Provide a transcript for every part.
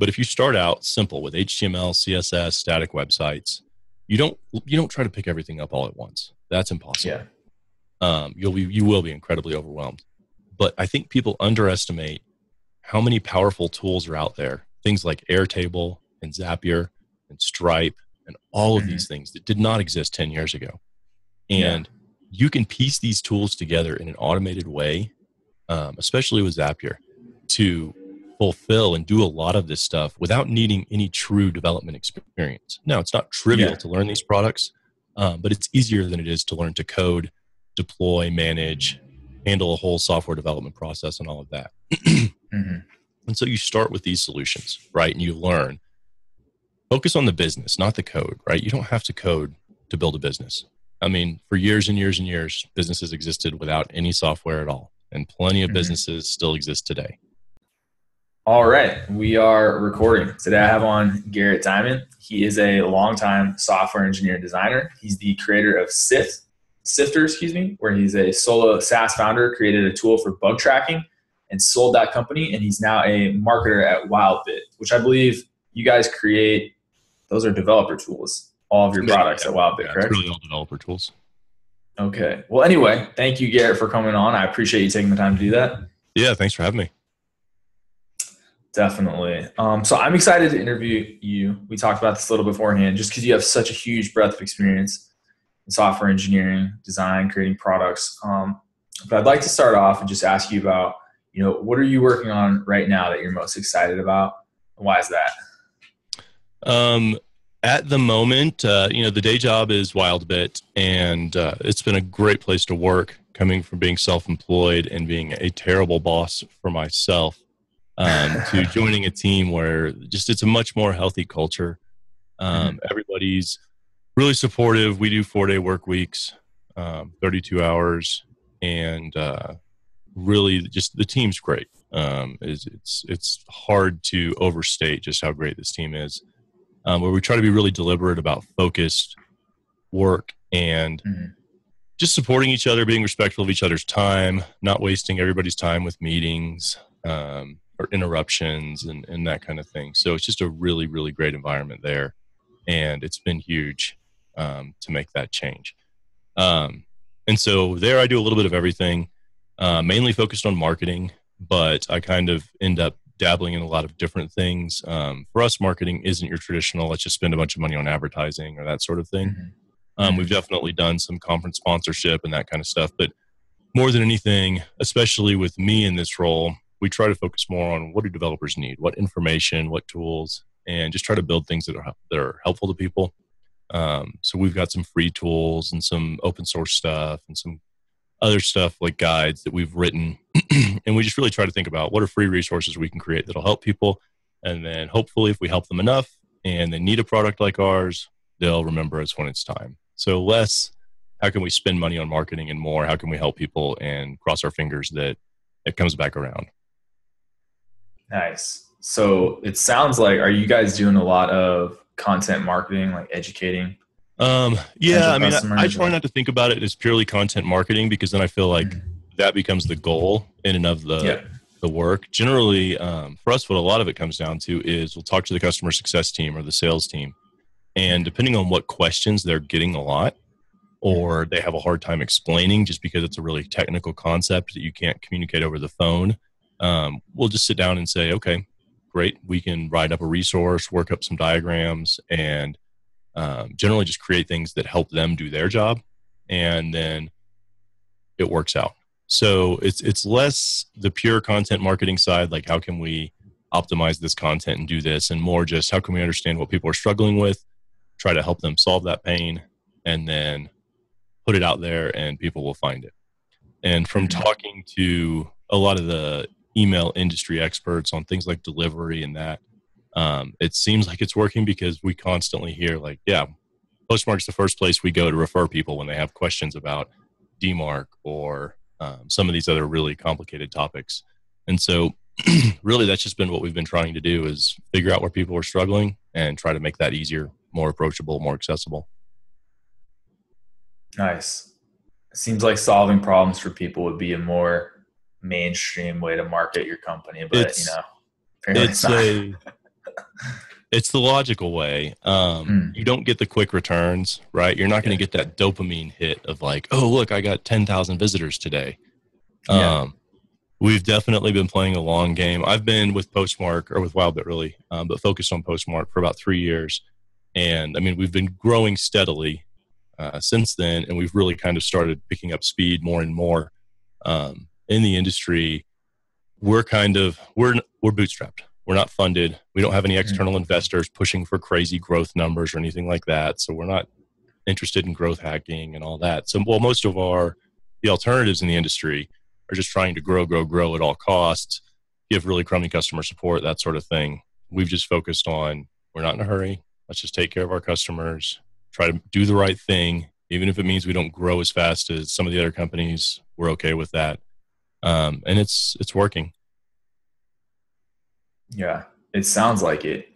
But if you start out simple with HTML, CSS, static websites, you don't you don't try to pick everything up all at once. That's impossible. Yeah. Um, you'll be you will be incredibly overwhelmed. But I think people underestimate how many powerful tools are out there. Things like Airtable and Zapier and Stripe and all of Mhm. these things that did not exist 10 years ago. And you can piece these tools together in an automated way, um, especially with Zapier, to fulfill and do a lot of this stuff without needing any true development experience. Now, it's not trivial Yeah. to learn these products, um, but it's easier than it is to learn to code, deploy, manage, handle a whole software development process, and all of that. Mhm. And so you start with these solutions, right? And you learn. Focus on the business, not the code, right? You don't have to code to build a business. I mean, for years and years and years, businesses existed without any software at all. And plenty of Mhm. businesses still exist today. All right, we are recording. Today I have on Garrett Dimon. He is a longtime software engineer and designer. He's the creator of Sift, Sifter, excuse me, where he's a solo SaaS founder, created a tool for bug tracking and sold that company. And he's now a marketer at WildBit, which I believe you guys create. Those are developer tools, all of your products at WildBit, Yeah, correct? it's really all developer tools. Okay. Well, anyway, thank you, Garrett, for coming on. I appreciate you taking the time to do that. Yeah, thanks for having me. Definitely. Um, so I'm excited to interview you. We talked about this a little beforehand, just because you have such a huge breadth of experience in software engineering, design, creating products. Um, but I'd like to start off and just ask you about, you know, what are you working on right now that you're most excited about? Why is that? Um, at the moment, uh, you know, the day job is WildBit, and uh, it's been a great place to work. Coming from being self-employed and being a terrible boss for myself, um, to joining a team where just it's a much more healthy culture. Um, Everybody's really supportive. We do four-day work weeks, um, 32 hours, and uh, really just the team's great. Um, is it's it's hard to overstate just how great this team is um, where we try to be really deliberate about focused work and Mhm. just supporting each other, being respectful of each other's time, not wasting everybody's time with meetings um, or interruptions and, and that kind of thing. So it's just a really, really great environment there. And it's been huge um, to make that change. Um, and so there I do a little bit of everything, uh, mainly focused on marketing, but I kind of end up dabbling in a lot of different things. Um, for us, marketing isn't your traditional, let's just spend a bunch of money on advertising or that sort of thing. Mhm. Um, we've definitely done some conference sponsorship and that kind of stuff. But more than anything, especially with me in this role, we try to focus more on what do developers need, what information, what tools, and just try to build things that are, that are helpful to people. Um, so we've got some free tools and some open source stuff and some other stuff like guides that we've written. and we just really try to think about what are free resources we can create that'll help people. And then hopefully, if we help them enough and they need a product like ours, they'll remember us when it's time. So, less how can we spend money on marketing and more how can we help people and cross our fingers that it comes back around. Nice. So it sounds like, are you guys doing a lot of content marketing, like educating? Um, yeah, I mean, I, I try not to think about it as purely content marketing because then I feel like Mhm. that becomes the goal in and of the Yeah. the work. Generally, um, for us, what a lot of it comes down to is we'll talk to the customer success team or the sales team, and depending on what questions they're getting a lot, or they have a hard time explaining just because it's a really technical concept that you can't communicate over the phone, um, we'll just sit down and say, okay, great, we can write up a resource, work up some diagrams, and um, generally just create things that help them do their job, and then it works out. So it's it's less the pure content marketing side, like how can we optimize this content and do this, and more just how can we understand what people are struggling with, try to help them solve that pain, and then put it out there, and people will find it. And from Mhm. talking to a lot of the email industry experts on things like delivery and that, um, it seems like it's working because we constantly hear like, yeah, Postmark's the first place we go to refer people when they have questions about DMARC or um, some of these other really complicated topics. And so, really, that's just been what we've been trying to do is figure out where people are struggling and try to make that easier, more approachable, more accessible. Nice. Seems like solving problems for people would be a more mainstream way to market your company, but It's- you know, It's not. a It's the logical way. Um, Mm. You don't get the quick returns, right? You're not going to get that dopamine hit of like, oh, look, I got 10,000 visitors today. Yeah. Um, we've definitely been playing a long game. I've been with Postmark or with Wildbit really, um, but focused on Postmark for about three years. And I mean, we've been growing steadily uh, since then, and we've really kind of started picking up speed more and more um, in the industry. We're kind of we're we're bootstrapped. We're not funded. We don't have any hmm. external investors pushing for crazy growth numbers or anything like that. So we're not interested in growth hacking and all that. So well, most of our the alternatives in the industry are just trying to grow, grow, grow at all costs, give really crummy customer support, that sort of thing. We've just focused on we're not in a hurry. Let's just take care of our customers, try to do the right thing, even if it means we don't grow as fast as some of the other companies. We're okay with that, um, and it's it's working. Yeah, it sounds like it.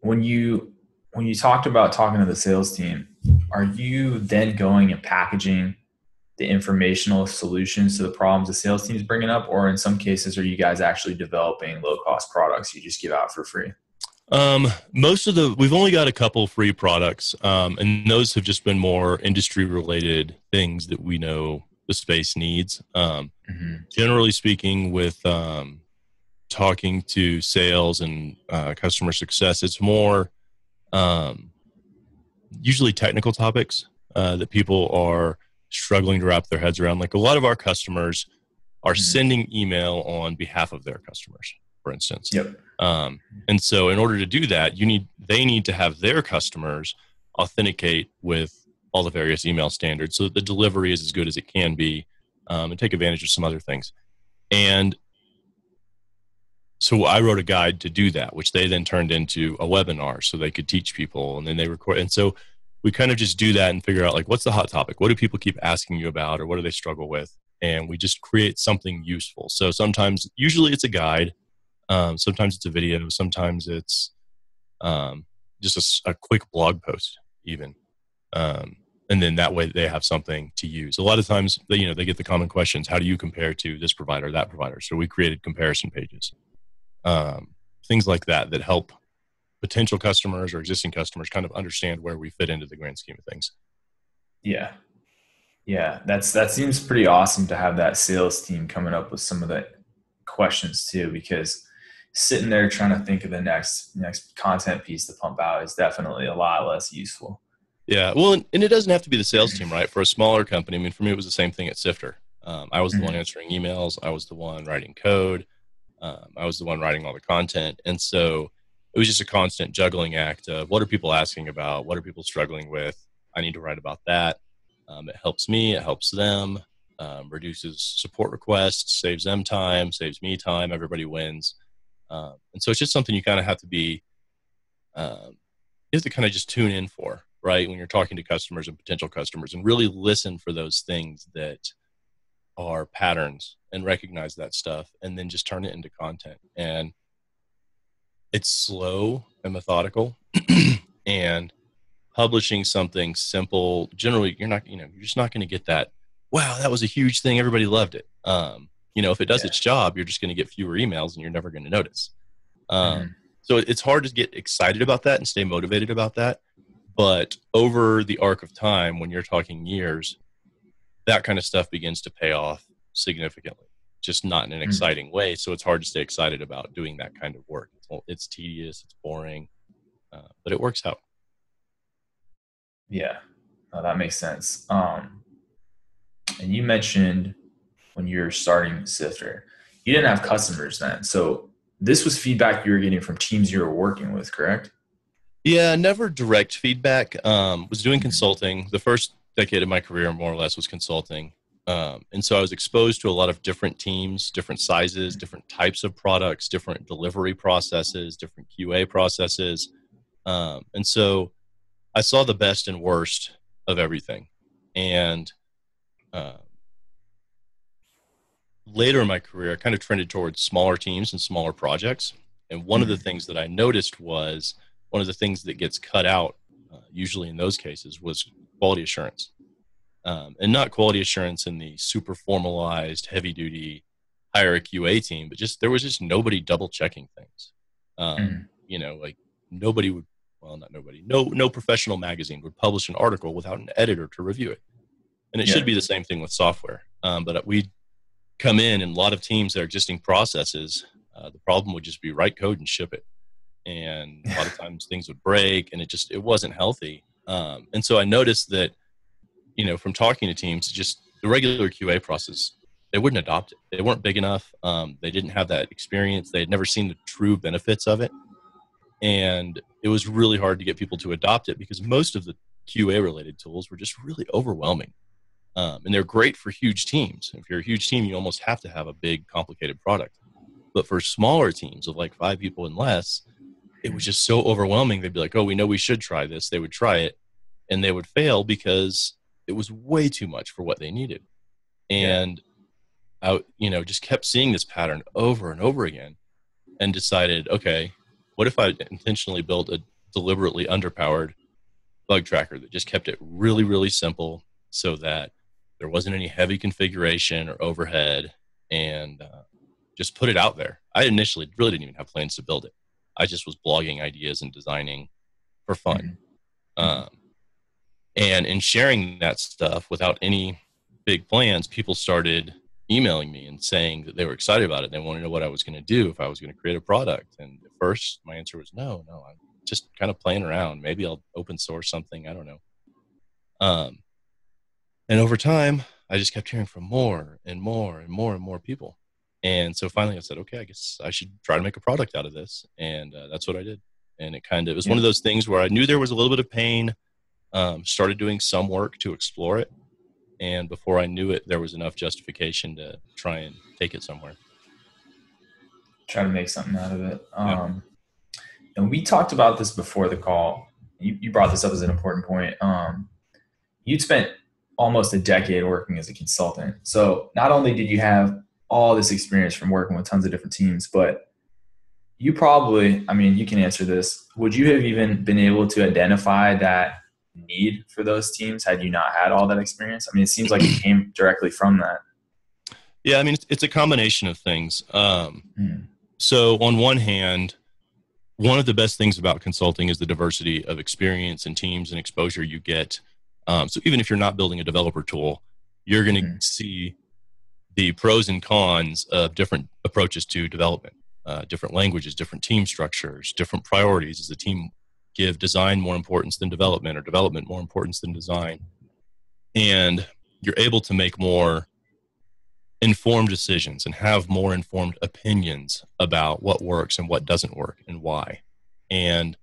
When you when you talked about talking to the sales team, are you then going and packaging the informational solutions to the problems the sales team is bringing up, or in some cases, are you guys actually developing low cost products you just give out for free? Um, most of the we've only got a couple free products, um, and those have just been more industry related things that we know the space needs. Um, Mm-hmm. generally speaking, with um, talking to sales and uh, customer success, it's more um, usually technical topics uh, that people are struggling to wrap their heads around. Like a lot of our customers are Mhm. sending email on behalf of their customers, for instance. Yep. Um, and so, in order to do that, you need they need to have their customers authenticate with all the various email standards, so that the delivery is as good as it can be, um, and take advantage of some other things. And so, I wrote a guide to do that, which they then turned into a webinar, so they could teach people, and then they record. And so, we kind of just do that and figure out like what's the hot topic, what do people keep asking you about, or what do they struggle with, and we just create something useful. So sometimes, usually, it's a guide. Um, sometimes it's a video. Sometimes it's um, just a quick blog post, even. Um, and then that way they have something to use. A lot of times, they, you know, they get the common questions: How do you compare to this provider, that provider? So we created comparison pages, um, things like that that help potential customers or existing customers kind of understand where we fit into the grand scheme of things. Yeah. Yeah, that's that seems pretty awesome to have that sales team coming up with some of the questions too because sitting there trying to think of the next next content piece to pump out is definitely a lot less useful. Yeah, well, and, and it doesn't have to be the sales team, right? For a smaller company, I mean, for me, it was the same thing at Sifter. Um, I was the one answering emails. I was the one writing code. Um, I was the one writing all the content, and so it was just a constant juggling act of what are people asking about, what are people struggling with. I need to write about that. Um, it helps me. It helps them. Um, reduces support requests, saves them time, saves me time. Everybody wins. Um, and so it's just something you kind of have to be. Um, you have to kind of just tune in for right? When you're talking to customers and potential customers and really listen for those things that are patterns and recognize that stuff and then just turn it into content. And it's slow and methodical and publishing something simple generally you're not you know you're just not going to get that wow that was a huge thing. Everybody loved it. Um, you know if it does Yeah. its job you're just going to get fewer emails and you're never going to notice. Um, Mhm. so it's hard to get excited about that and stay motivated about that but over the arc of time when you're talking years that kind of stuff begins to pay off significantly just not in an Mm. exciting way so it's hard to stay excited about doing that kind of work it's, it's tedious it's boring uh, but it works out Yeah, no, that makes sense. Um, and you mentioned when you're starting Sifter, you didn't have customers then. So this was feedback you were getting from teams you were working with, correct? Yeah, never direct feedback. Um, was doing Mhm. consulting. The first decade of my career, more or less, was consulting. Um, and so I was exposed to a lot of different teams, different sizes, different types of products, different delivery processes, different QA processes. Um, and so I saw the best and worst of everything. And uh, later in my career, I kind of trended towards smaller teams and smaller projects. And one of the things that I noticed was one of the things that gets cut out, uh, usually in those cases, was quality assurance. Um, and not quality assurance in the super formalized, heavy duty, hire a QA team, but just there was just nobody double checking things. Um, Mhm. You know, like nobody would well not nobody no no professional magazine would publish an article without an editor to review it and it yeah. should be the same thing with software um, but we come in and a lot of teams their existing processes uh, the problem would just be write code and ship it and a lot of times things would break and it just it wasn't healthy. Um, and so i noticed that you know from talking to teams just the regular qa process they wouldn't adopt it. They weren't big enough. Um, they didn't have that experience. They had never seen the true benefits of it. And it was really hard to get people to adopt it because most of the qa related tools were just really overwhelming. Um, and they're great for huge teams. If you're a huge team you almost have to have a big complicated product. But for smaller teams of like five people and less it was just so overwhelming. They'd be like, "Oh, we know we should try this." They would try it, and they would fail because it was way too much for what they needed. And yeah. I, you know, just kept seeing this pattern over and over again, and decided, okay, what if I intentionally built a deliberately underpowered bug tracker that just kept it really, really simple, so that there wasn't any heavy configuration or overhead, and uh, just put it out there. I initially really didn't even have plans to build it. I just was blogging ideas and designing for fun. Mm-hmm. Um, and in sharing that stuff without any big plans, people started emailing me and saying that they were excited about it. They wanted to know what I was going to do if I was going to create a product. And at first, my answer was no, no. I'm just kind of playing around. Maybe I'll open source something. I don't know. Um, and over time, I just kept hearing from more and more and more and more people. And so finally I said, okay, I guess I should try to make a product out of this. And uh, that's what I did. And it kind of it was yeah. one of those things where I knew there was a little bit of pain, um, started doing some work to explore it. And before I knew it, there was enough justification to try and take it somewhere. Try to make something out of it. Um, yeah. And we talked about this before the call. You, you brought this up as an important point. Um, you'd spent almost a decade working as a consultant. So not only did you have all this experience from working with tons of different teams, but you probably, I mean, you can answer this. Would you have even been able to identify that need for those teams had you not had all that experience? I mean, it seems like it came directly from that. Yeah, I mean, it's, it's a combination of things. Um, mm. So, on one hand, one of the best things about consulting is the diversity of experience and teams and exposure you get. Um, so, even if you're not building a developer tool, you're going to mm. see the pros and cons of different approaches to development, uh, different languages, different team structures, different priorities. Does the team give design more importance than development or development more importance than design? And you're able to make more informed decisions and have more informed opinions about what works and what doesn't work and why. And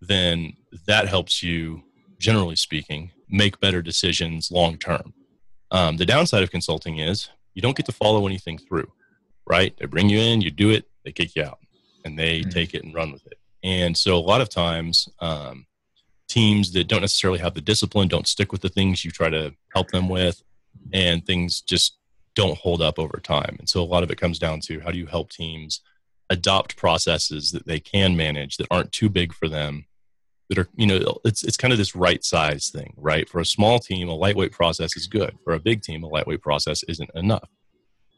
then that helps you, generally speaking, make better decisions long term. Um, the downside of consulting is you don't get to follow anything through, right? They bring you in, you do it, they kick you out, and they mm-hmm. take it and run with it. And so a lot of times, um, teams that don't necessarily have the discipline don't stick with the things you try to help them with, and things just don't hold up over time. And so a lot of it comes down to how do you help teams adopt processes that they can manage that aren't too big for them that are you know it's it's kind of this right size thing right? For a small team a lightweight process is good. For a big team a lightweight process isn't enough.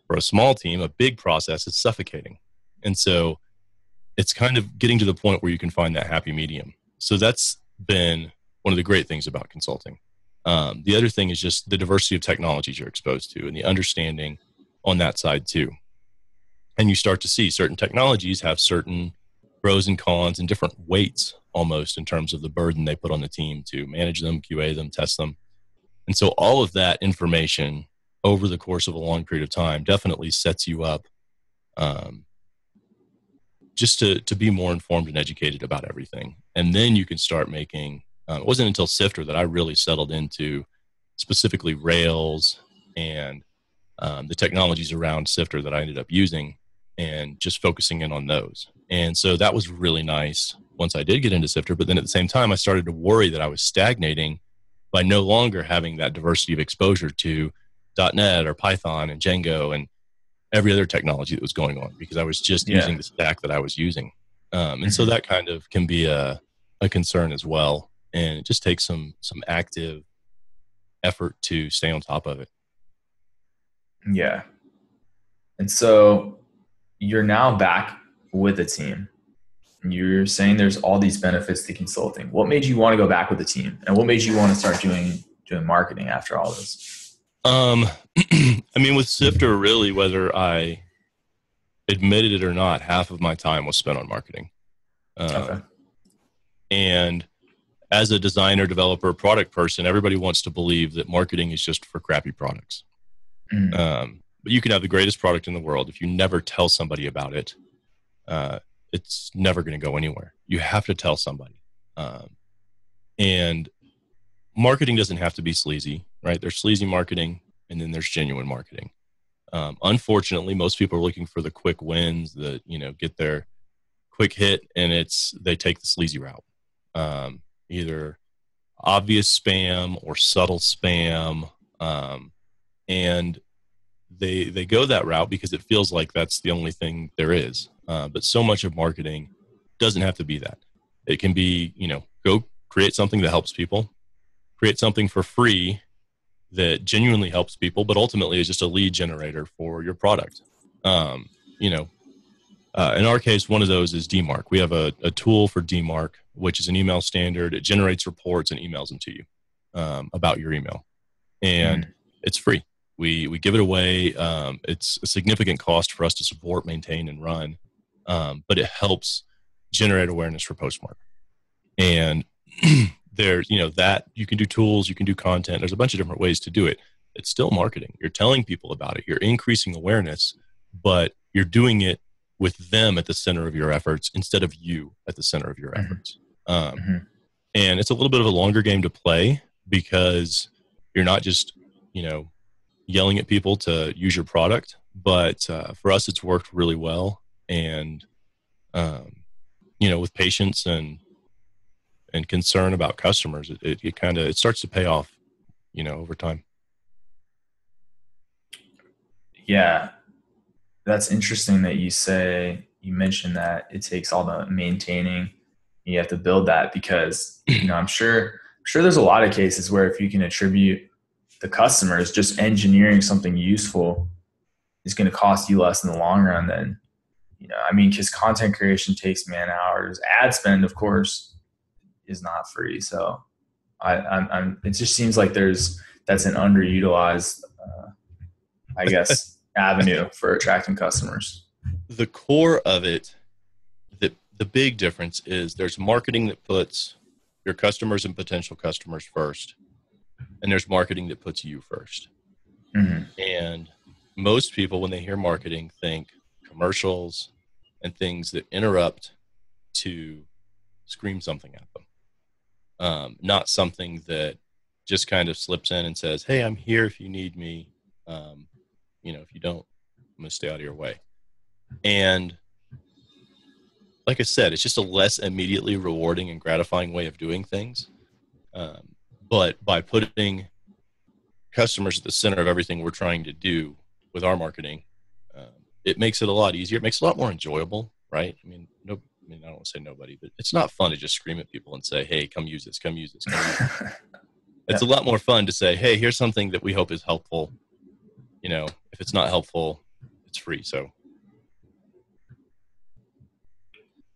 For a small team a big process is suffocating. And so it's kind of getting to the point where you can find that happy medium. So that's been one of the great things about consulting. Um, the other thing is just the diversity of technologies you're exposed to and the understanding on that side too. And you start to see certain technologies have certain pros and cons and different weights almost in terms of the burden they put on the team to manage them, QA them, test them. And so all of that information over the course of a long period of time definitely sets you up um, just to, to be more informed and educated about everything. And then you can start making, uh, it wasn't until Sifter that I really settled into specifically Rails and um, the technologies around Sifter that I ended up using and just focusing in on those. And so that was really nice once I did get into Sifter. But then at the same time, I started to worry that I was stagnating by no longer having that diversity of exposure to .NET or Python and Django and every other technology that was going on because I was just yeah. using the stack that I was using. Um, and mm-hmm. so that kind of can be a, a concern as well. And it just takes some some active effort to stay on top of it. Yeah. And so you're now back with a team you're saying there's all these benefits to consulting. What made you want to go back with the team, and what made you want to start doing doing marketing after all this? Um, I mean, with Sifter, really, whether I admitted it or not, half of my time was spent on marketing. Um, okay. And as a designer, developer, product person, everybody wants to believe that marketing is just for crappy products. Mm. Um, but you can have the greatest product in the world if you never tell somebody about it. Uh, it's never going to go anywhere. You have to tell somebody. Um, and marketing doesn't have to be sleazy, right? There's sleazy marketing, and then there's genuine marketing. Um, unfortunately, most people are looking for the quick wins that you know get their quick hit, and it's they take the sleazy route, um, either obvious spam or subtle spam, um, and they they go that route because it feels like that's the only thing there is. Uh, but so much of marketing doesn't have to be that. It can be you know go create something that helps people, create something for free that genuinely helps people, but ultimately is just a lead generator for your product. Um, you know, uh, in our case, one of those is DMARC. We have a, a, tool for DMARC, which is an email standard. It generates reports and emails them to you um, about your email, and mm. it's free. We we give it away. Um, it's a significant cost for us to support, maintain, and run, um, but it helps generate awareness for Postmark. And there's you know that you can do tools you can do content there's a bunch of different ways to do it it's still marketing you're telling people about it you're increasing awareness but you're doing it with them at the center of your efforts instead of you at the center of your mm-hmm. efforts um, mm-hmm. and it's a little bit of a longer game to play because you're not just you know yelling at people to use your product but uh, for us it's worked really well and um, you know with patience and and concern about customers, it, it, it kind of it starts to pay off, you know, over time. Yeah, that's interesting that you say you mentioned that it takes all the maintaining. You have to build that because you know I'm sure I'm sure there's a lot of cases where if you can attribute the customers just engineering something useful is going to cost you less in the long run than you know i mean because content creation takes man hours ad spend of course is not free. So I, I'm, I'm, it just seems like there's that's an underutilized, uh, I guess, avenue for attracting customers. The core of it, the the big difference is there's marketing that puts your customers and potential customers first, and there's marketing that puts you 1st mm-hmm. And most people, when they hear marketing, think commercials and things that interrupt to scream something at them um, not something that just kind of slips in and says, "Hey, I'm here if you need me." Um, you know, if you don't, I'm gonna stay out of your way. And like I said, it's just a less immediately rewarding and gratifying way of doing things. Um, but by putting customers at the center of everything we're trying to do with our marketing, um, it makes it a lot easier. It makes it a lot more enjoyable, right? I mean, no, I mean, I don't want to say nobody, but it's not fun to just scream at people and say, "Hey, come use this, come use this." Come use this. it's yeah. a lot more fun to say, "Hey, here's something that we hope is helpful." You know, if it's not helpful, it's free. So,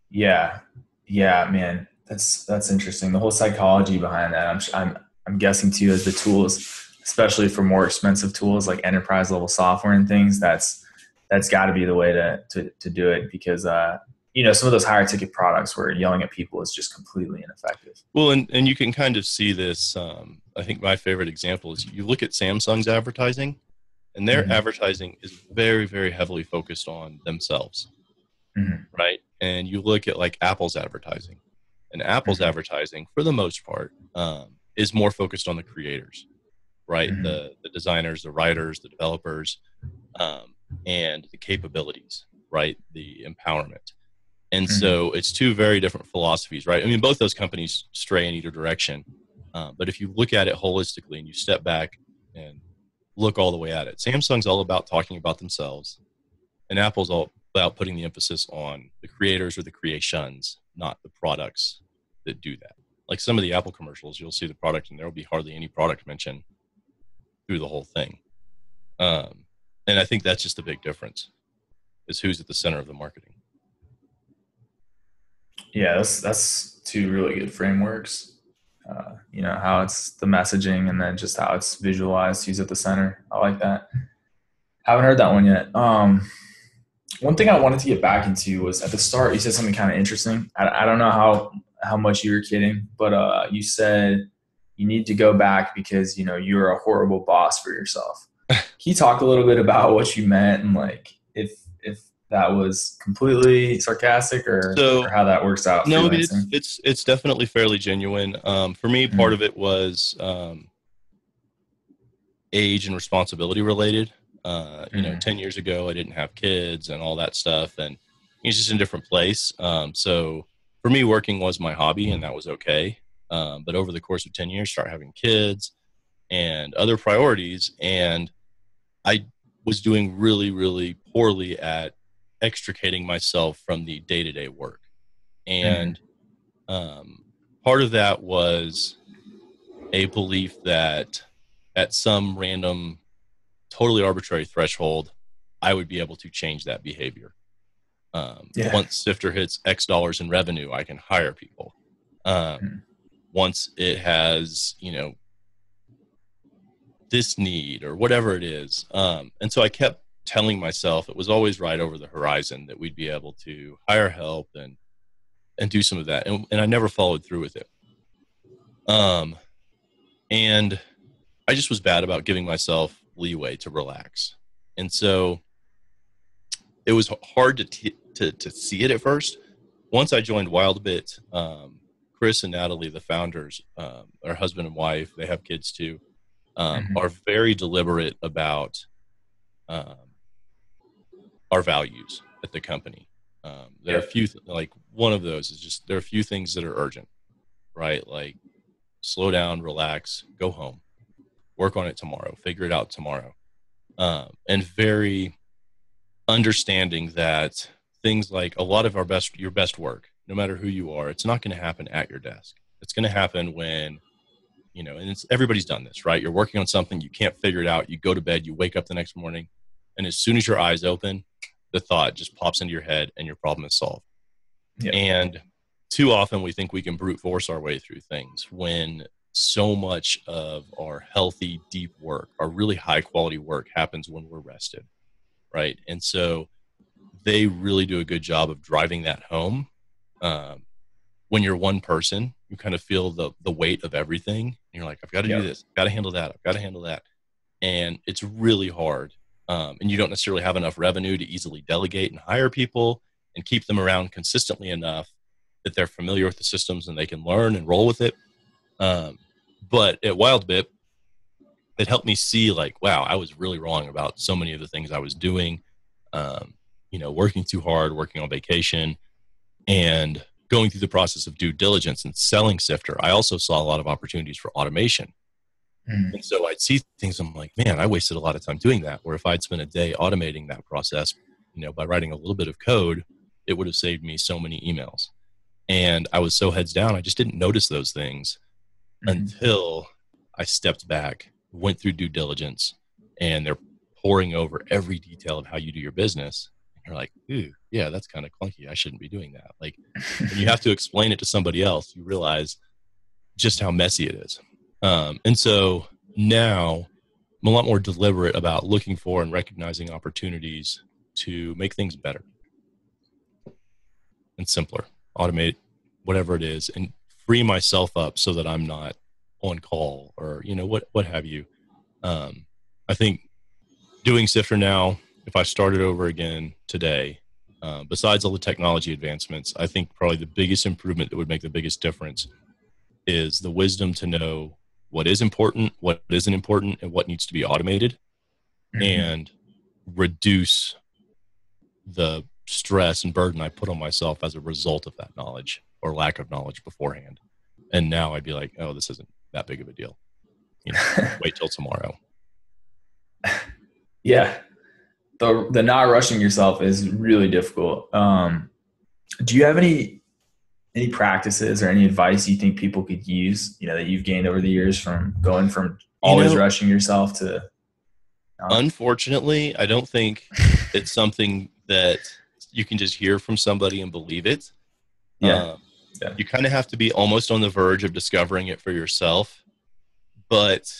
yeah, yeah, man, that's that's interesting. The whole psychology behind that, I'm I'm I'm guessing too, as the tools, especially for more expensive tools like enterprise level software and things, that's that's got to be the way to to to do it because uh, you know some of those higher ticket products where yelling at people is just completely ineffective well and, and you can kind of see this um, i think my favorite example is you look at samsung's advertising and their mm-hmm. advertising is very very heavily focused on themselves mm-hmm. right and you look at like apple's advertising and apple's mm-hmm. advertising for the most part um, is more focused on the creators right mm-hmm. the the designers the writers the developers um, and the capabilities right the empowerment and mm-hmm. so it's two very different philosophies, right? I mean, both those companies stray in either direction. Uh, but if you look at it holistically and you step back and look all the way at it, Samsung's all about talking about themselves, and Apple's all about putting the emphasis on the creators or the creations, not the products that do that. Like some of the Apple commercials, you'll see the product, and there will be hardly any product mentioned through the whole thing. Um, and I think that's just a big difference, is who's at the center of the marketing. Yeah, that's that's two really good frameworks. Uh, you know how it's the messaging and then just how it's visualized. Who's at the center. I like that. Haven't heard that one yet. Um, one thing I wanted to get back into was at the start. You said something kind of interesting. I, I don't know how how much you were kidding, but uh, you said you need to go back because you know you're a horrible boss for yourself. Can you talk a little bit about what you meant and like if if that was completely sarcastic or, So- or how that works out? no, it's it's it's definitely fairly genuine. Um, for me, part of it was um, age and responsibility related. Uh, you know, Mhm. ten years ago, I didn't have kids and all that stuff, and he's just in a different place. Um, so for me, working was my hobby, and that was okay. Um, but over the course of ten years, start having kids and other priorities, and I was doing really, really poorly at extricating myself from the day to day work. And um, part of that was a belief that at some random, totally arbitrary threshold, I would be able to change that behavior. Um, Yeah. Once Sifter hits X dollars in revenue, I can hire people. Um, Mhm. Once it has, you know, this need or whatever it is. Um, and so I kept telling myself it was always right over the horizon that we'd be able to hire help and and do some of that. And, and I never followed through with it. Um, and I just was bad about giving myself leeway to relax. And so it was hard to, t- to, to see it at first. Once I joined WildBit, um, Chris and Natalie, the founders, um, are husband and wife, they have kids too, um, Mhm. are very deliberate about um, our values at the company. Um, there are a few, th- like one of those is just there are a few things that are urgent, right? Like slow down, relax, go home, work on it tomorrow, figure it out tomorrow. Um, and very understanding that things like a lot of our best, your best work, no matter who you are, it's not going to happen at your desk. It's going to happen when, you know, and it's everybody's done this, right? You're working on something, you can't figure it out, you go to bed, you wake up the next morning, and as soon as your eyes open, the thought just pops into your head and your problem is solved. Yeah. And too often we think we can brute force our way through things when so much of our healthy, deep work, our really high quality work happens when we're rested. Right. And so they really do a good job of driving that home. Um, when you're one person, you kind of feel the, the weight of everything. And you're like, I've got to Yeah. do this, I've got to handle that, I've got to handle that. And it's really hard. Um, and you don't necessarily have enough revenue to easily delegate and hire people and keep them around consistently enough that they're familiar with the systems and they can learn and roll with it. Um, but at WildBit, it helped me see like, wow, I was really wrong about so many of the things I was doing. Um, you know, working too hard, working on vacation, and going through the process of due diligence and selling Sifter. I also saw a lot of opportunities for automation. Mhm. And so I'd see things, I'm like, man, I wasted a lot of time doing that. Where if I'd spent a day automating that process, you know, by writing a little bit of code, it would have saved me so many emails. And I was so heads down, I just didn't notice those things Mhm. until I stepped back, went through due diligence, and they're pouring over every detail of how you do your business. You're like, ooh, yeah, that's kind of clunky. I shouldn't be doing that. Like, when you have to explain it to somebody else, you realize just how messy it is. Um, and so now I'm a lot more deliberate about looking for and recognizing opportunities to make things better and simpler, automate whatever it is, and free myself up so that I'm not on call or you know what what have you. Um, I think doing Sifter now, if I started over again today, uh, besides all the technology advancements, I think probably the biggest improvement that would make the biggest difference is the wisdom to know what is important, what isn't important, and what needs to be automated, Mhm. and reduce the stress and burden I put on myself as a result of that knowledge or lack of knowledge beforehand. And now I'd be like, oh, this isn't that big of a deal. You know, wait till tomorrow. yeah the the not rushing yourself is really difficult um do you have any any practices or any advice you think people could use you know that you've gained over the years from going from always know- rushing yourself to Unfortunately, I don't think it's something that you can just hear from somebody and believe it. Yeah. Um, yeah. You kind of have to be almost on the verge of discovering it for yourself. But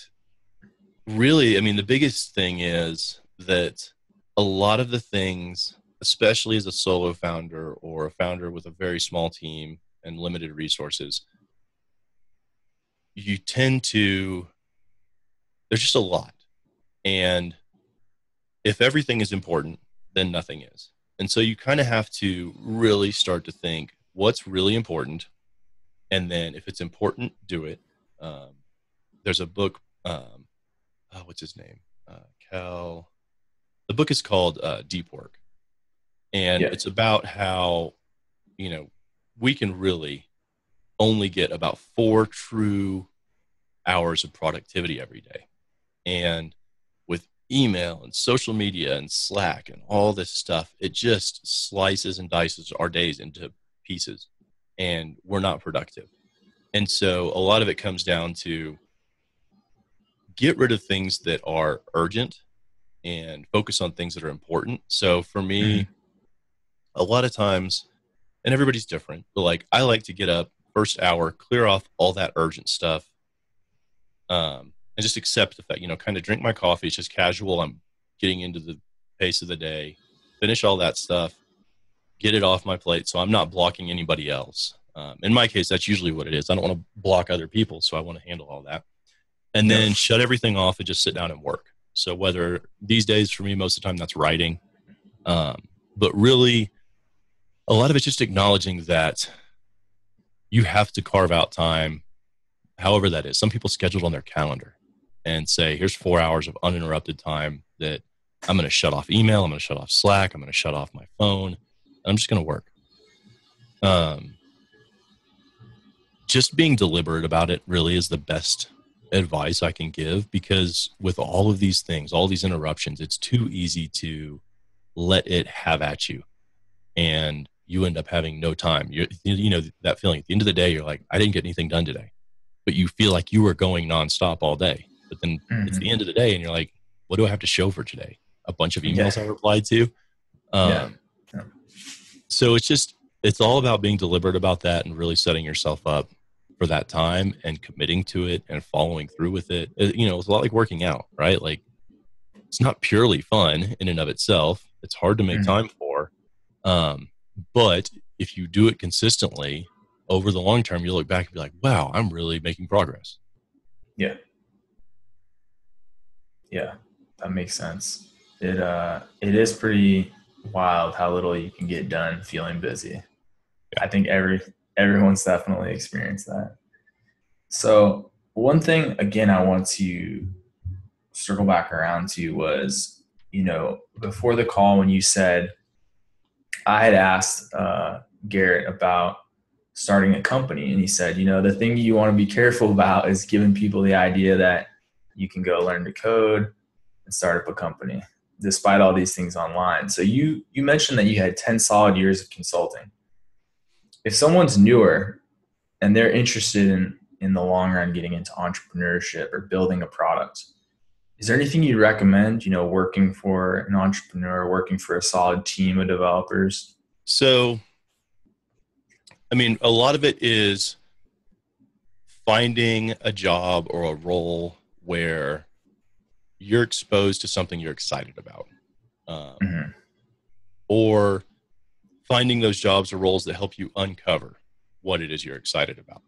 really, I mean, the biggest thing is that a lot of the things, especially as a solo founder or a founder with a very small team and limited resources, you tend to, there's just a lot. And if everything is important, then nothing is. And so you kind of have to really start to think what's really important. And then if it's important, do it. Um, there's a book, um, oh, what's his name? Uh, Cal. The book is called uh, Deep Work. And yeah. it's about how, you know, we can really only get about four true hours of productivity every day. And with email and social media and Slack and all this stuff, it just slices and dices our days into pieces and we're not productive. And so a lot of it comes down to get rid of things that are urgent and focus on things that are important. So for me, mm-hmm. a lot of times, and everybody's different, but like I like to get up first hour, clear off all that urgent stuff, um, and just accept the fact, you know, kind of drink my coffee. It's just casual. I'm getting into the pace of the day, finish all that stuff, get it off my plate so I'm not blocking anybody else. Um, in my case, that's usually what it is. I don't want to block other people, so I want to handle all that. And then shut everything off and just sit down and work. So whether these days for me, most of the time that's writing, um, but really, a lot of it's just acknowledging that you have to carve out time, however that is. Some people schedule it on their calendar and say, "Here's four hours of uninterrupted time that I'm going to shut off email, I'm going to shut off Slack, I'm going to shut off my phone, I'm just going to work. Um, just being deliberate about it really is the best advice I can give because with all of these things, all these interruptions, it's too easy to let it have at you. And you end up having no time. You you know that feeling at the end of the day, you're like, I didn't get anything done today, but you feel like you were going nonstop all day. But then mm-hmm. it's the end of the day, and you're like, what do I have to show for today? A bunch of emails yeah. I replied to. Um, yeah so it's just it's all about being deliberate about that and really setting yourself up for that time and committing to it and following through with it. it you know, it's a lot like working out, right? Like it's not purely fun in and of itself. It's hard to make mm-hmm. time for. Um, but if you do it consistently over the long term, you look back and be like, wow, I'm really making progress. Yeah. Yeah, that makes sense. It uh it is pretty wild how little you can get done feeling busy. I think every everyone's definitely experienced that. So one thing again I want to circle back around to was, you know, before the call when you said I had asked uh, Garrett about starting a company, and he said, you know, the thing you want to be careful about is giving people the idea that you can go learn to code and start up a company despite all these things online. So you you mentioned that you had 10 solid years of consulting. If someone's newer and they're interested in in the long run getting into entrepreneurship or building a product, is there anything you'd recommend, you know, working for an entrepreneur, working for a solid team of developers? So I mean, a lot of it is finding a job or a role where you're exposed to something you're excited about um, mm-hmm. or finding those jobs or roles that help you uncover what it is you're excited about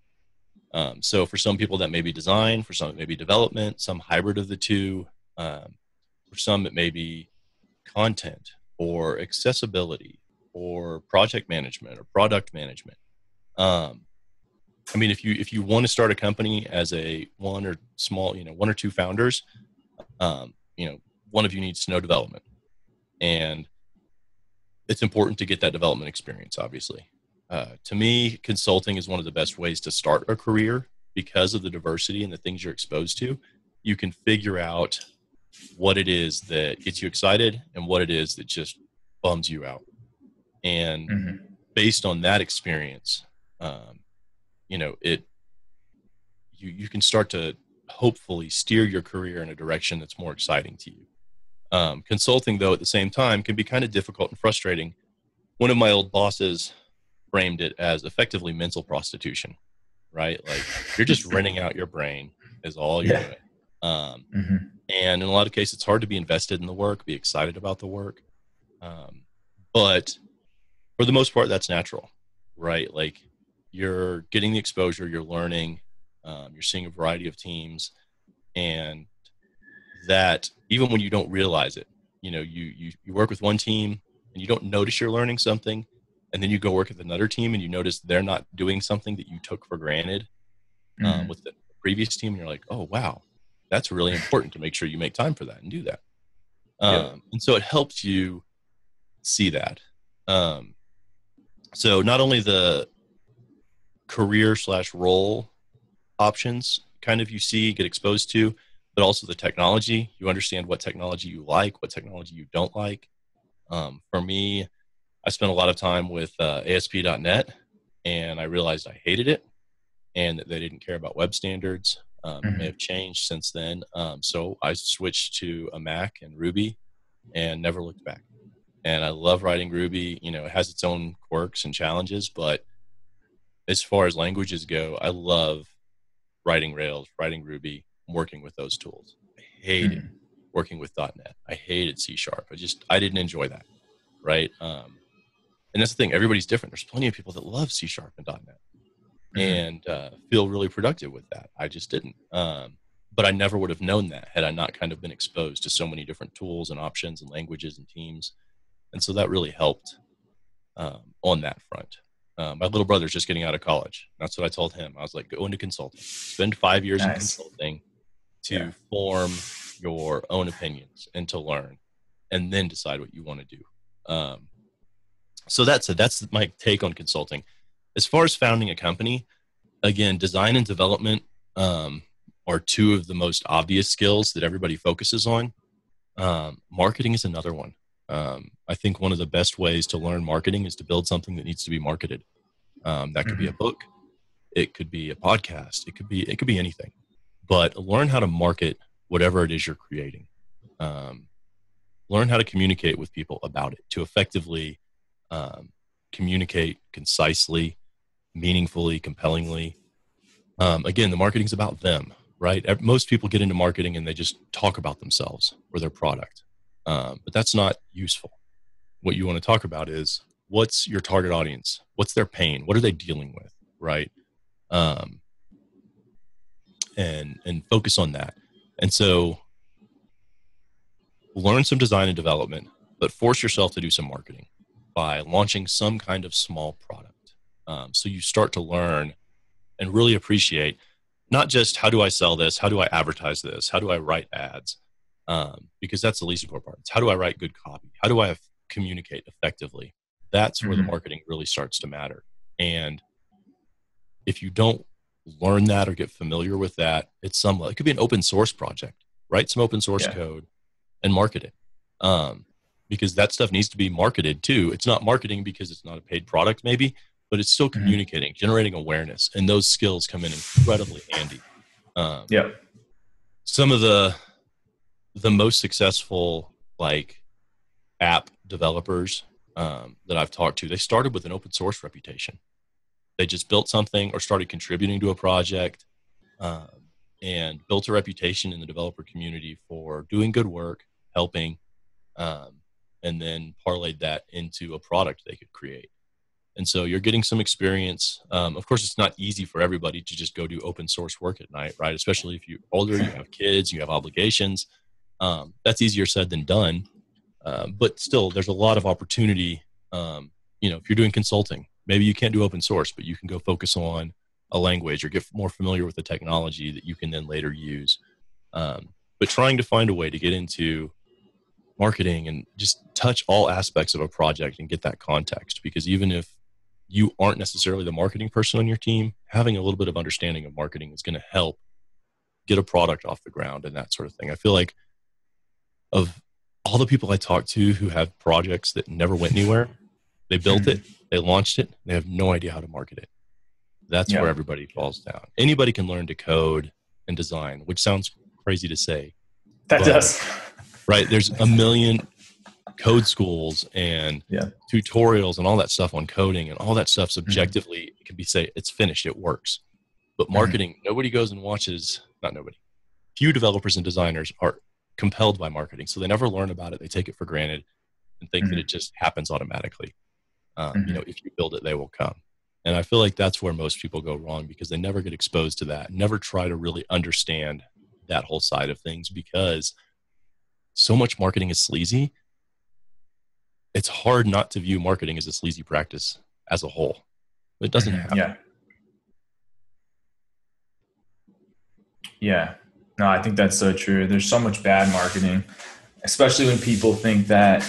um, so for some people that may be design for some it may be development some hybrid of the two um, for some it may be content or accessibility or project management or product management um, i mean if you if you want to start a company as a one or small you know one or two founders um, you know, one of you needs to know development. And it's important to get that development experience, obviously. Uh, to me, consulting is one of the best ways to start a career because of the diversity and the things you're exposed to. You can figure out what it is that gets you excited and what it is that just bums you out. And mm-hmm. based on that experience, um, you know, it you you can start to hopefully steer your career in a direction that's more exciting to you. Um, consulting, though, at the same time, can be kind of difficult and frustrating. One of my old bosses framed it as effectively mental prostitution, right? Like you're just renting out your brain is all you're Yeah. doing. Um, And in a lot of cases, it's hard to be invested in the work, be excited about the work. Um, but for the most part, that's natural, right? Like you're getting the exposure, you're learning, um, you're seeing a variety of teams, and that even when you don't realize it, you know, you, you you work with one team and you don't notice you're learning something, and then you go work with another team and you notice they're not doing something that you took for granted um, with the previous team, and you're like, oh wow, that's really important to make sure you make time for that and do that. Um, Yeah. And so it helps you see that. Um, so not only the career slash role options kind of you see get exposed to, but also the technology. You understand what technology you like, what technology you don't like. Um, for me, I spent a lot of time with uh, ASP.NET, and I realized I hated it, and that they didn't care about web standards. Um, Mhm. may have changed since then. Um, so I switched to a Mac and Ruby, and never looked back. And I love writing Ruby. You know, it has its own quirks and challenges, but as far as languages go, I love writing Rails, writing Ruby, working with those tools. I hated working with .NET. I hated C Sharp. I just I didn't enjoy that, right? Um, and that's the thing. Everybody's different. There's plenty of people that love C Sharp and .NET and uh, feel really productive with that. I just didn't. Um, but I never would have known that had I not kind of been exposed to so many different tools and options and languages and teams. And so that really helped um, on that front. Uh, my little brother's just getting out of college. That's what I told him. I was like, go into consulting, spend five years in consulting to Yeah. form your own opinions and to learn, and then decide what you want to do. Um, so that's it. That's my take on consulting. As far as founding a company, again, design and development um, are two of the most obvious skills that everybody focuses on. Um, marketing is another one. Um, I think one of the best ways to learn marketing is to build something that needs to be marketed. Um, that could be a book, it could be a podcast, it could be it could be anything. But learn how to market whatever it is you're creating. Um, learn how to communicate with people about it to effectively um, communicate concisely, meaningfully, compellingly. Um, again, the marketing's about them, right? Most people get into marketing and they just talk about themselves or their product, um, but that's not useful. What you want to talk about is what's your target audience? What's their pain? What are they dealing with, right? Um, and and focus on that. And so, learn some design and development, but force yourself to do some marketing by launching some kind of small product. Um, so you start to learn and really appreciate not just how do I sell this, how do I advertise this, how do I write ads, um, because that's the least important part. It's how do I write good copy? How do I f- communicate effectively? That's where Mhm. the marketing really starts to matter. And if you don't learn that or get familiar with that, it's some it could be an open source project. Write some open source Yeah. code and market it. Um, because that stuff needs to be marketed too. It's not marketing because it's not a paid product, maybe, but it's still Mhm. communicating, generating awareness, and those skills come in incredibly handy. Um, Yep. some of the the most successful like app developers um, that I've talked to, they started with an open source reputation. They just built something or started contributing to a project um, and built a reputation in the developer community for doing good work, helping, um, and then parlayed that into a product they could create. And so you're getting some experience. Um, of course, it's not easy for everybody to just go do open source work at night, right? Especially if you're older, you have kids, you have obligations. Um, that's easier said than done. Um, but still, there's a lot of opportunity. Um, you know, if you're doing consulting, maybe you can't do open source, but you can go focus on a language or get more familiar with the technology that you can then later use. Um, but trying to find a way to get into marketing and just touch all aspects of a project and get that context because even if you aren't necessarily the marketing person on your team, having a little bit of understanding of marketing is going to help get a product off the ground and that sort of thing. I feel like of all the people I talk to who have projects that never went anywhere, they built it, they launched it, they have no idea how to market it. That's Yeah. where everybody falls down. Anybody can learn to code and design, which sounds crazy to say, That But- does. right? There's a million code schools and Yeah. tutorials and all that stuff on coding and all that stuff Mm-hmm. subjectively can be say it's finished, it works. But Mhm. marketing, nobody goes and watches. Not nobody. Few developers and designers are compelled by marketing, so they never learn about it. They take it for granted and think that Mhm. it just happens automatically. Um, Mhm. You know, if you build it, they will come. And I feel like that's where most people go wrong because they never get exposed to that, never try to really understand that whole side of things because so much marketing is sleazy. It's hard not to view marketing as a sleazy practice as a whole. It doesn't Mhm. happen. Yeah. Yeah. No, I think that's so true. There's so much bad marketing, especially when people think that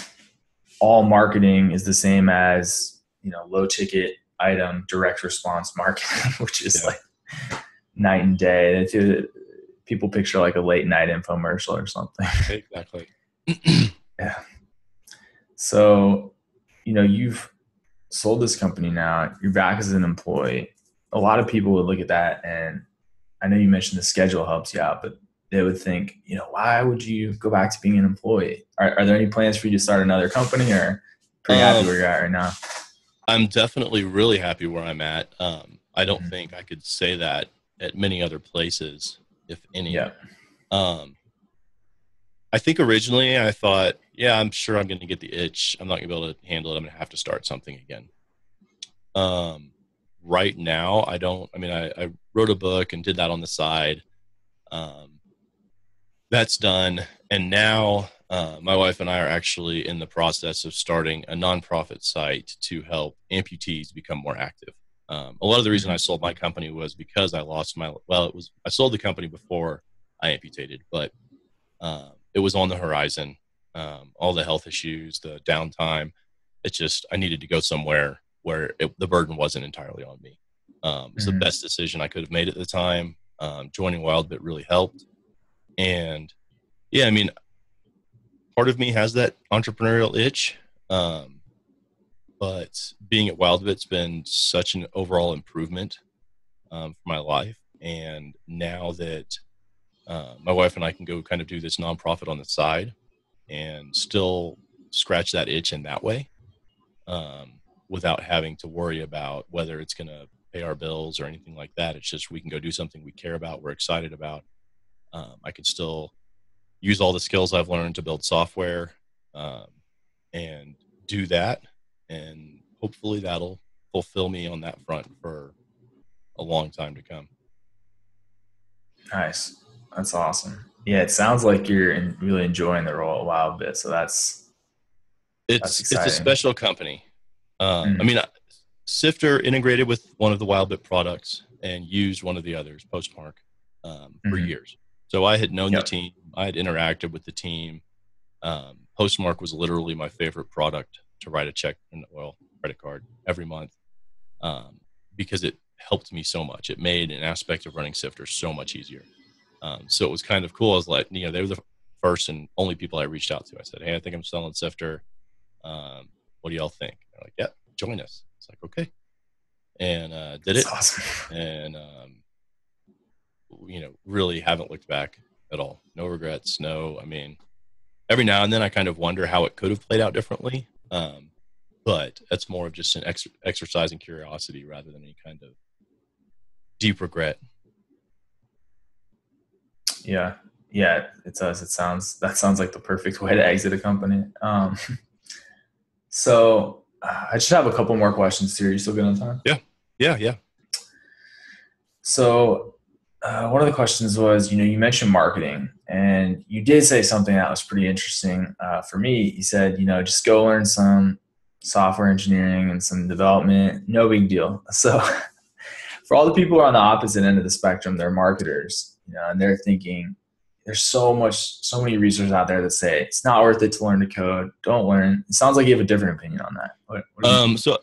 all marketing is the same as, you know, low ticket item direct response marketing, which is Yeah. like night and day. People picture like a late night infomercial or something. Exactly. Yeah. So, you know, you've sold this company now, you're back as an employee. A lot of people would look at that and I know you mentioned the schedule helps you out, but they would think, you know, why would you go back to being an employee? Are, are there any plans for you to start another company or pretty happy Um, where you're at right now? I'm definitely really happy where I'm at. Um, I don't Mhm. think I could say that at many other places, if any. Yeah. Um, I think originally I thought, yeah, I'm sure I'm going to get the itch. I'm not going to be able to handle it. I'm going to have to start something again. Um, right now, I don't. I mean, I, I wrote a book and did that on the side. Um, that's done, and now uh, my wife and I are actually in the process of starting a nonprofit site to help amputees become more active. Um, a lot of the reason I sold my company was because I lost my well, it was I sold the company before I amputated, but uh, it was on the horizon. Um, all the health issues, the downtime. It's just I needed to go somewhere where it, the burden wasn't entirely on me. Um, it's Mhm. the best decision I could have made at the time. Um, joining Wildbit really helped, and yeah, I mean, part of me has that entrepreneurial itch. Um, but being at Wildbit's been such an overall improvement um, for my life, and now that uh, my wife and I can go kind of do this nonprofit on the side and still scratch that itch in that way um, without having to worry about whether it's going to pay our bills or anything like that. It's just we can go do something we care about, we're excited about. Um, I can still use all the skills I've learned to build software um, and do that. And hopefully that'll fulfill me on that front for a long time to come. Nice. That's awesome. Yeah, it sounds like you're in, really enjoying the role a Wildbit. So that's It's That's it's a special company. Um, Mhm. I mean, uh, Sifter integrated with one of the Wildbit products and used one of the others, Postmark, um, for Mhm. years. So I had known Yep. the team. I had interacted with the team. Um, Postmark was literally my favorite product to write a check, and well, credit card every month um, because it helped me so much. It made an aspect of running Sifter so much easier. Um, so it was kind of cool. I was like, you know, they were the first and only people I reached out to. I said, hey, I think I'm selling Sifter. Um, what do y'all think? They're like, yeah, join us. It's like, okay. And uh, did it. awesome. And, um, you know, really haven't looked back at all. No regrets. No, I mean, every now and then I kind of wonder how it could have played out differently. Um, but that's more of just an ex- exercise in curiosity rather than any kind of deep regret. Yeah, yeah, it does. It sounds that sounds like the perfect way to exit a company. Um, so uh, I just have a couple more questions here. You still good on time? Yeah, yeah. Yeah. So uh, one of the questions was, you know, you mentioned marketing, and you did say something that was pretty interesting uh, for me. You said, you know, just go learn some software engineering and some development. No big deal. So for all the people who are on the opposite end of the spectrum, they're marketers, you know, and they're thinking there's so much, so many resources out there that say it's not worth it to learn to code. Don't learn. It sounds like you have a different opinion on that. What, what Um, so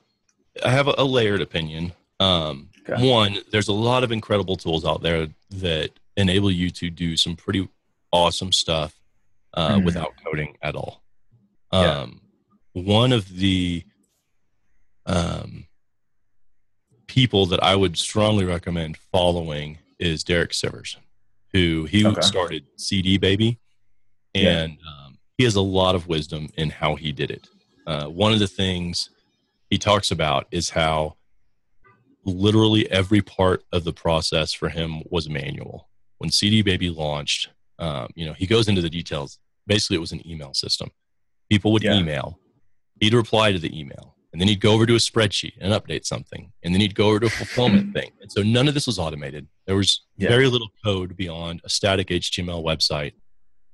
I have a, a layered opinion. Um, Okay. One, there's a lot of incredible tools out there that enable you to do some pretty awesome stuff uh, Mhm. without coding at all. Yeah. Um, one of the um, people that I would strongly recommend following is Derek Sivers, who he Okay. started CD Baby, Yeah. and um, he has a lot of wisdom in how he did it. Uh, one of the things he talks about is how literally every part of the process for him was manual. When CD Baby launched, um, you know, he goes into the details. Basically, it was an email system. People would Yeah. email. He'd reply to the email, and then he'd go over to a spreadsheet and update something, and then he'd go over to a fulfillment thing. And so none of this was automated. There was Yeah. very little code beyond a static HTML website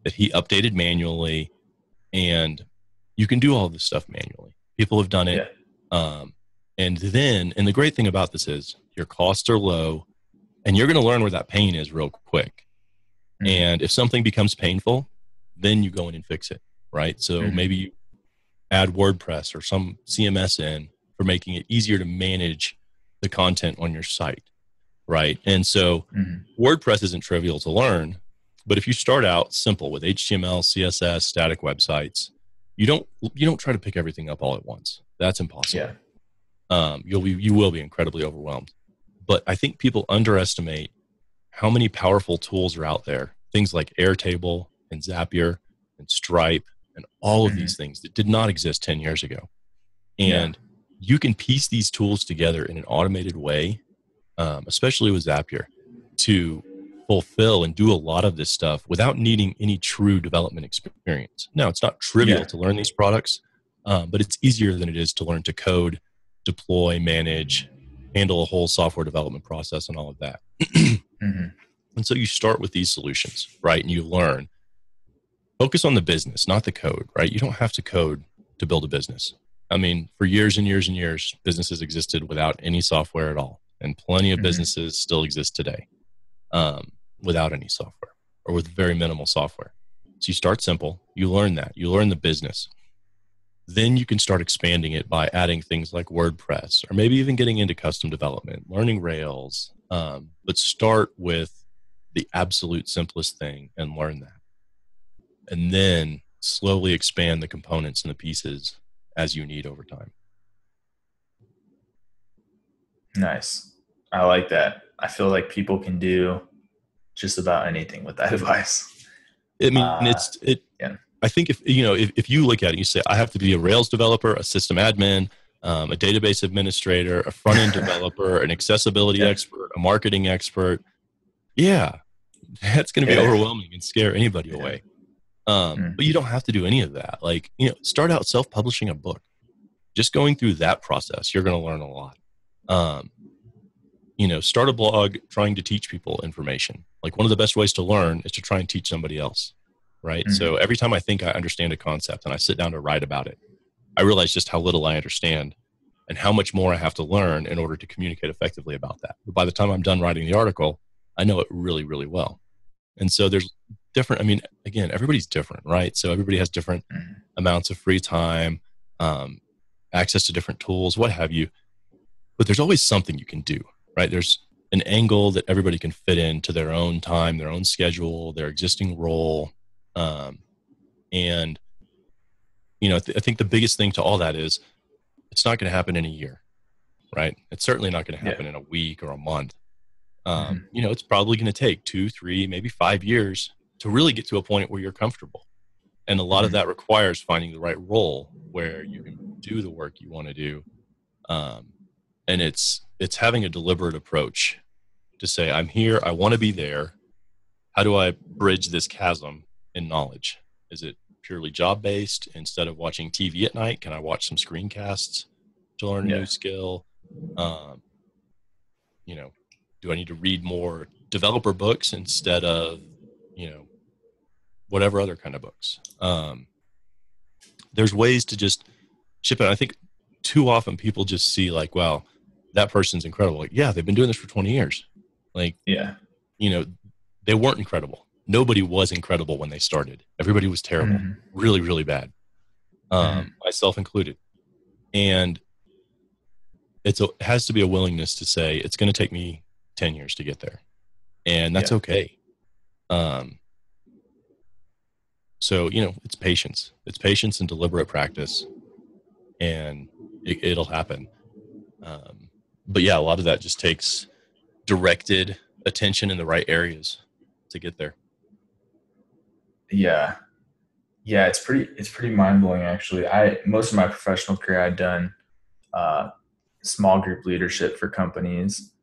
that he updated manually, and you can do all this stuff manually. People have done it. Um, and then, and the great thing about this is your costs are low, and you're going to learn where that pain is real quick. Mhm. And if something becomes painful, then you go in and fix it, right? So Mhm. maybe you add WordPress or some CMS in for making it easier to manage the content on your site, right? And so Mhm. WordPress isn't trivial to learn, but if you start out simple with HTML, CSS, static websites, you don't you don't try to pick everything up all at once. That's impossible Yeah. Um, you'll be you will be incredibly overwhelmed. But I think people underestimate how many powerful tools are out there. Things like Airtable and Zapier and Stripe and all of Mhm. these things that did not exist 10 years ago. And you can piece these tools together in an automated way, um, especially with Zapier, to fulfill and do a lot of this stuff without needing any true development experience. Now, it's not trivial Yeah. to learn these products, um, but it's easier than it is to learn to code, deploy, manage, handle a whole software development process, and all of that. Mhm. And so you start with these solutions, right? And you learn. Focus on the business, not the code, right? You don't have to code to build a business. I mean, for years and years and years, businesses existed without any software at all. And plenty of Mhm. businesses still exist today um, without any software or with very minimal software. So you start simple, you learn that, you learn the business. Then you can start expanding it by adding things like WordPress or maybe even getting into custom development, learning Rails. Um, but start with the absolute simplest thing and learn that. And then slowly expand the components and the pieces as you need over time. Nice. I like that. I feel like people can do just about anything with that advice. I mean, Uh, it's it. yeah. I think if you know if, if you look at it, you say I have to be a Rails developer, a system admin, um, a database administrator, a front end developer, an accessibility Yeah. expert, a marketing expert. Yeah, that's going to be Yeah. overwhelming and scare anybody Yeah. away. Um, Mm. But you don't have to do any of that. Like you know, start out self publishing a book. Just going through that process, you're going to learn a lot. Um, you know, start a blog trying to teach people information. Like one of the best ways to learn is to try and teach somebody else, right? Mhm. So every time I think I understand a concept and I sit down to write about it, I realize just how little I understand and how much more I have to learn in order to communicate effectively about that. But by the time I'm done writing the article, I know it really, really well. And so there's different, I mean, again, everybody's different, right? So everybody has different Mhm. amounts of free time, um, access to different tools, what have you. But there's always something you can do, right? There's an angle that everybody can fit into their own time, their own schedule, their existing role. Um, and, you know, th- I think the biggest thing to all that is it's not going to happen in a year, right? It's certainly not going to Yeah. happen in a week or a month. Um, Mhm. You know, it's probably going to take two, three, maybe five years to really get to a point where you're comfortable. And a lot of Mhm. that requires finding the right role where you can do the work you want to do. Um, and it's it's having a deliberate approach to say, I'm here, I want to be there. How do I bridge this chasm in knowledge? Is it purely job based? Instead of watching TV at night, can I watch some screencasts to learn a Yeah. new skill? Um, you know, do I need to read more developer books instead of, you know, whatever other kind of books? Um, there's ways to just ship it. I think too often people just see like, wow, that person's incredible. Like, yeah, they've been doing this for 20 years. Like, Yeah. you know, they weren't incredible. Nobody was incredible when they started. Everybody was terrible, Mhm. really, really bad, um, myself included. And it's a, it has to be a willingness to say it's going to take me 10 years to get there, and that's Yeah. okay. Um, so you know, it's patience. It's patience and deliberate practice, and it, it'll happen. Um, but yeah, a lot of that just takes directed attention in the right areas to get there. Yeah. Yeah, it's pretty it's pretty mind blowing actually. I most of my professional career I'd done uh, small group leadership for companies,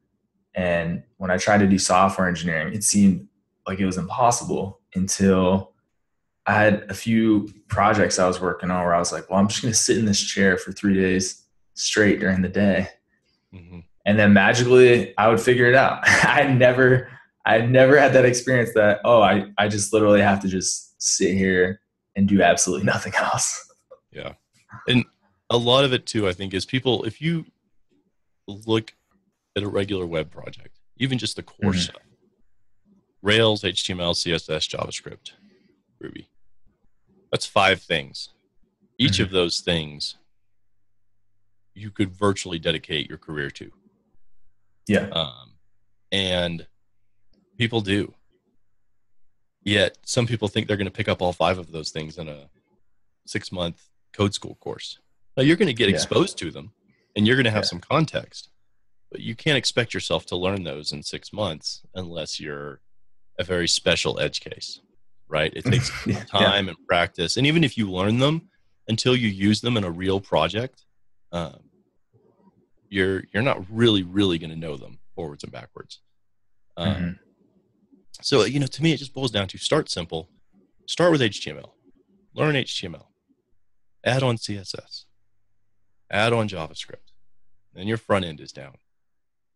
and when I tried to do software engineering, it seemed like it was impossible until I had a few projects I was working on where I was like, well, I'm just going to sit in this chair for three days straight during the day. Mm-hmm. And then magically I would figure it out. I never, I never had that experience that, oh, I, I just literally have to just sit here and do absolutely nothing else. Yeah. And a lot of it too, I think, is people, if you look at a regular web project, even just the core mm-hmm. stuff, Rails, HTML, CSS, JavaScript, Ruby. That's five things. Each mm-hmm. of those things you could virtually dedicate your career to. Yeah. Um, and people do. Yet some people think they're going to pick up all five of those things in a six month code school course. Now you're going to get yeah. exposed to them and you're going to have yeah. some context, but you can't expect yourself to learn those in six months unless you're a very special edge case right? It takes time yeah. and practice. And even if you learn them until you use them in a real project, um, you're you're not really really going to know them forwards and backwards. Um, mm-hmm. So you know, to me, it just boils down to start simple. Start with HTML. Learn HTML. Add on CSS. Add on JavaScript. Then your front end is down.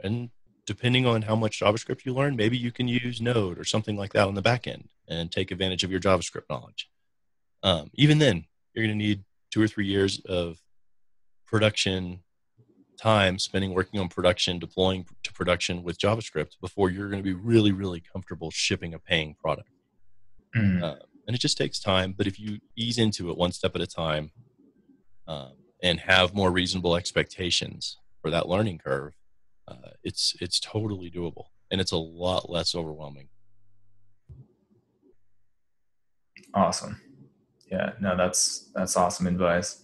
And depending on how much JavaScript you learn, maybe you can use Node or something like that on the back end and take advantage of your JavaScript knowledge. Um, even then, you're going to need two or three years of production time spending working on production, deploying to production with JavaScript before you're going to be really, really comfortable shipping a paying product. Mm. Uh, and it just takes time, but if you ease into it one step at a time um, and have more reasonable expectations for that learning curve, uh, it's it's totally doable and it's a lot less overwhelming. Awesome. Yeah, no, that's that's awesome advice.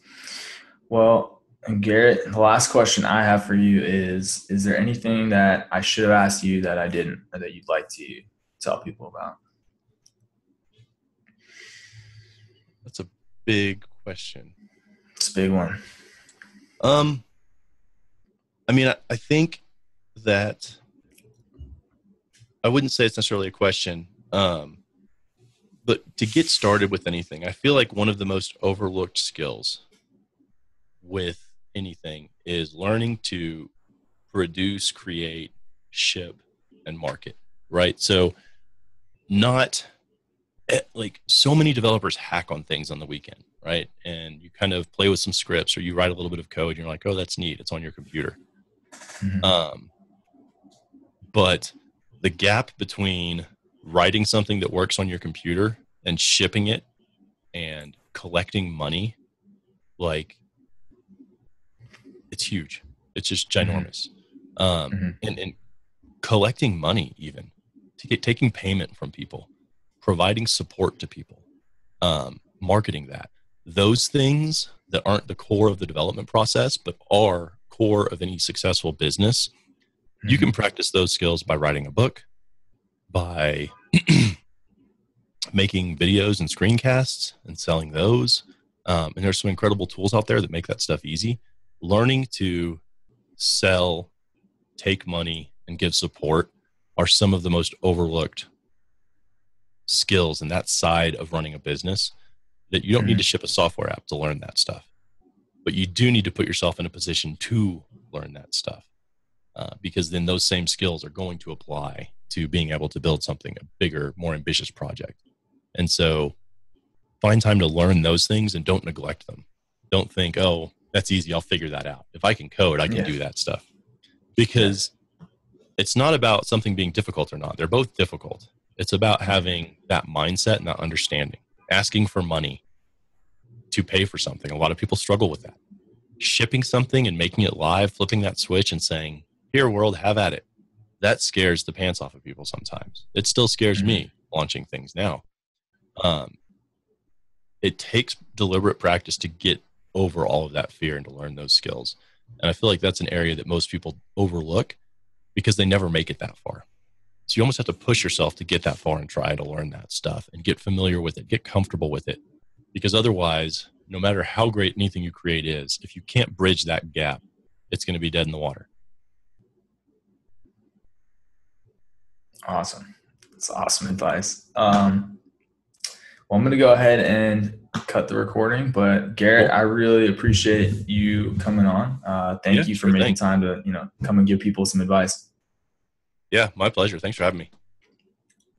Well, Garrett, the last question I have for you is: Is there anything that I should have asked you that I didn't, or that you'd like to tell people about? That's a big question. It's a big one. Um, I mean, I, I think that I wouldn't say it's necessarily a question, um, but to get started with anything, I feel like one of the most overlooked skills with anything is learning to produce, create, ship, and market. Right. So, not eh, like so many developers hack on things on the weekend, right? And you kind of play with some scripts or you write a little bit of code. And you're like, oh, that's neat. It's on your computer. Mm-hmm. Um, but the gap between writing something that works on your computer and shipping it and collecting money like it's huge it's just ginormous mm-hmm. um mm-hmm. and, and collecting money even to get taking payment from people providing support to people um marketing that those things that aren't the core of the development process but are core of any successful business Mm-hmm. You can practice those skills by writing a book, by making videos and screencasts and selling those. Um, and there's some incredible tools out there that make that stuff easy. Learning to sell, take money, and give support are some of the most overlooked skills in that side of running a business that you don't mm-hmm. need to ship a software app to learn that stuff. But you do need to put yourself in a position to learn that stuff. Uh, because then those same skills are going to apply to being able to build something a bigger, more ambitious project. And so find time to learn those things and don't neglect them. Don't think, oh, that's easy. I'll figure that out. If I can code, I can yeah. do that stuff. Because it's not about something being difficult or not. They're both difficult. It's about having that mindset and that understanding, asking for money to pay for something. A lot of people struggle with that. Shipping something and making it live, flipping that switch and saying, here world have at it that scares the pants off of people sometimes it still scares mm-hmm. me launching things now um, it takes deliberate practice to get over all of that fear and to learn those skills and i feel like that's an area that most people overlook because they never make it that far so you almost have to push yourself to get that far and try to learn that stuff and get familiar with it get comfortable with it Because otherwise, no matter how great anything you create is, if you can't bridge that gap, it's going to be dead in the water. Awesome. That's awesome advice. Um, well, I'm going to go ahead and cut the recording. But Garrett, I really appreciate you coming on. Uh, thank yeah, you for making time to you know come and give people some advice. Yeah, my pleasure. Thanks for having me.